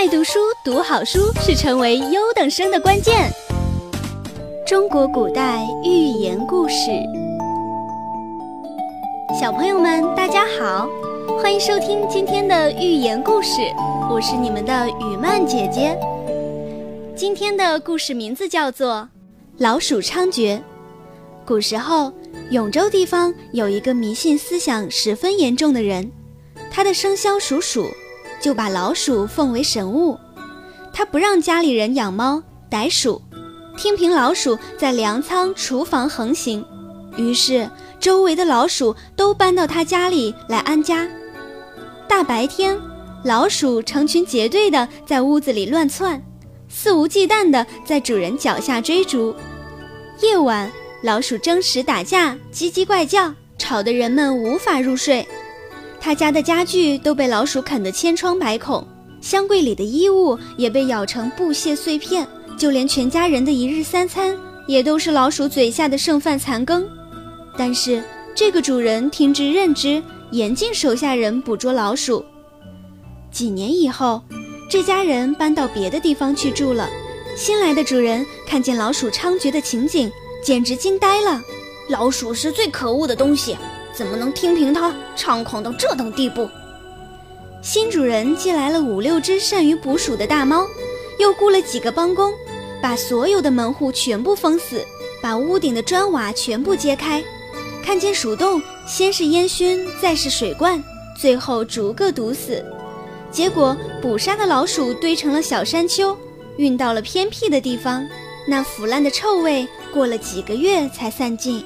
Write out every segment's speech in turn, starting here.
爱读书、读好书是成为优等生的关键。中国古代寓言故事，小朋友们大家好，欢迎收听今天的寓言故事，我是你们的雨曼姐姐。今天的故事名字叫做《老鼠猖獗》。古时候，永州地方有一个迷信思想十分严重的人，他的生肖属鼠。就把老鼠奉为神物，他不让家里人养猫逮鼠，听凭老鼠在粮仓、厨房横行，于是周围的老鼠都搬到他家里来安家。大白天，老鼠成群结队的在屋子里乱窜，肆无忌惮的在主人脚下追逐；夜晚，老鼠争食打架，叽叽怪叫，吵得人们无法入睡。他家的家具都被老鼠啃得千疮百孔，箱柜里的衣物也被咬成布屑碎片，就连全家人的一日三餐也都是老鼠嘴下的剩饭残羹。但是这个主人听之任之，严禁手下人捕捉老鼠。几年以后，这家人搬到别的地方去住了，新来的主人看见老鼠猖獗的情景，简直惊呆了。老鼠是最可恶的东西。怎么能听凭他猖狂到这等地步？新主人借来了五六只善于捕鼠的大猫，又雇了几个帮工，把所有的门户全部封死，把屋顶的砖瓦全部揭开，看见鼠洞，先是烟熏，再是水灌，最后逐个毒死。结果捕杀的老鼠堆成了小山丘，运到了偏僻的地方，那腐烂的臭味过了几个月才散尽。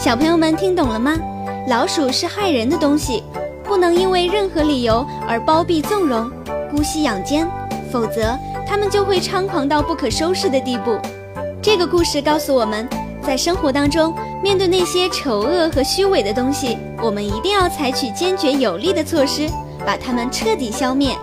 小朋友们听懂了吗？老鼠是害人的东西，不能因为任何理由而包庇纵容、姑息养奸，否则它们就会猖狂到不可收拾的地步。这个故事告诉我们，在生活当中，面对那些丑恶和虚伪的东西，我们一定要采取坚决有力的措施，把它们彻底消灭。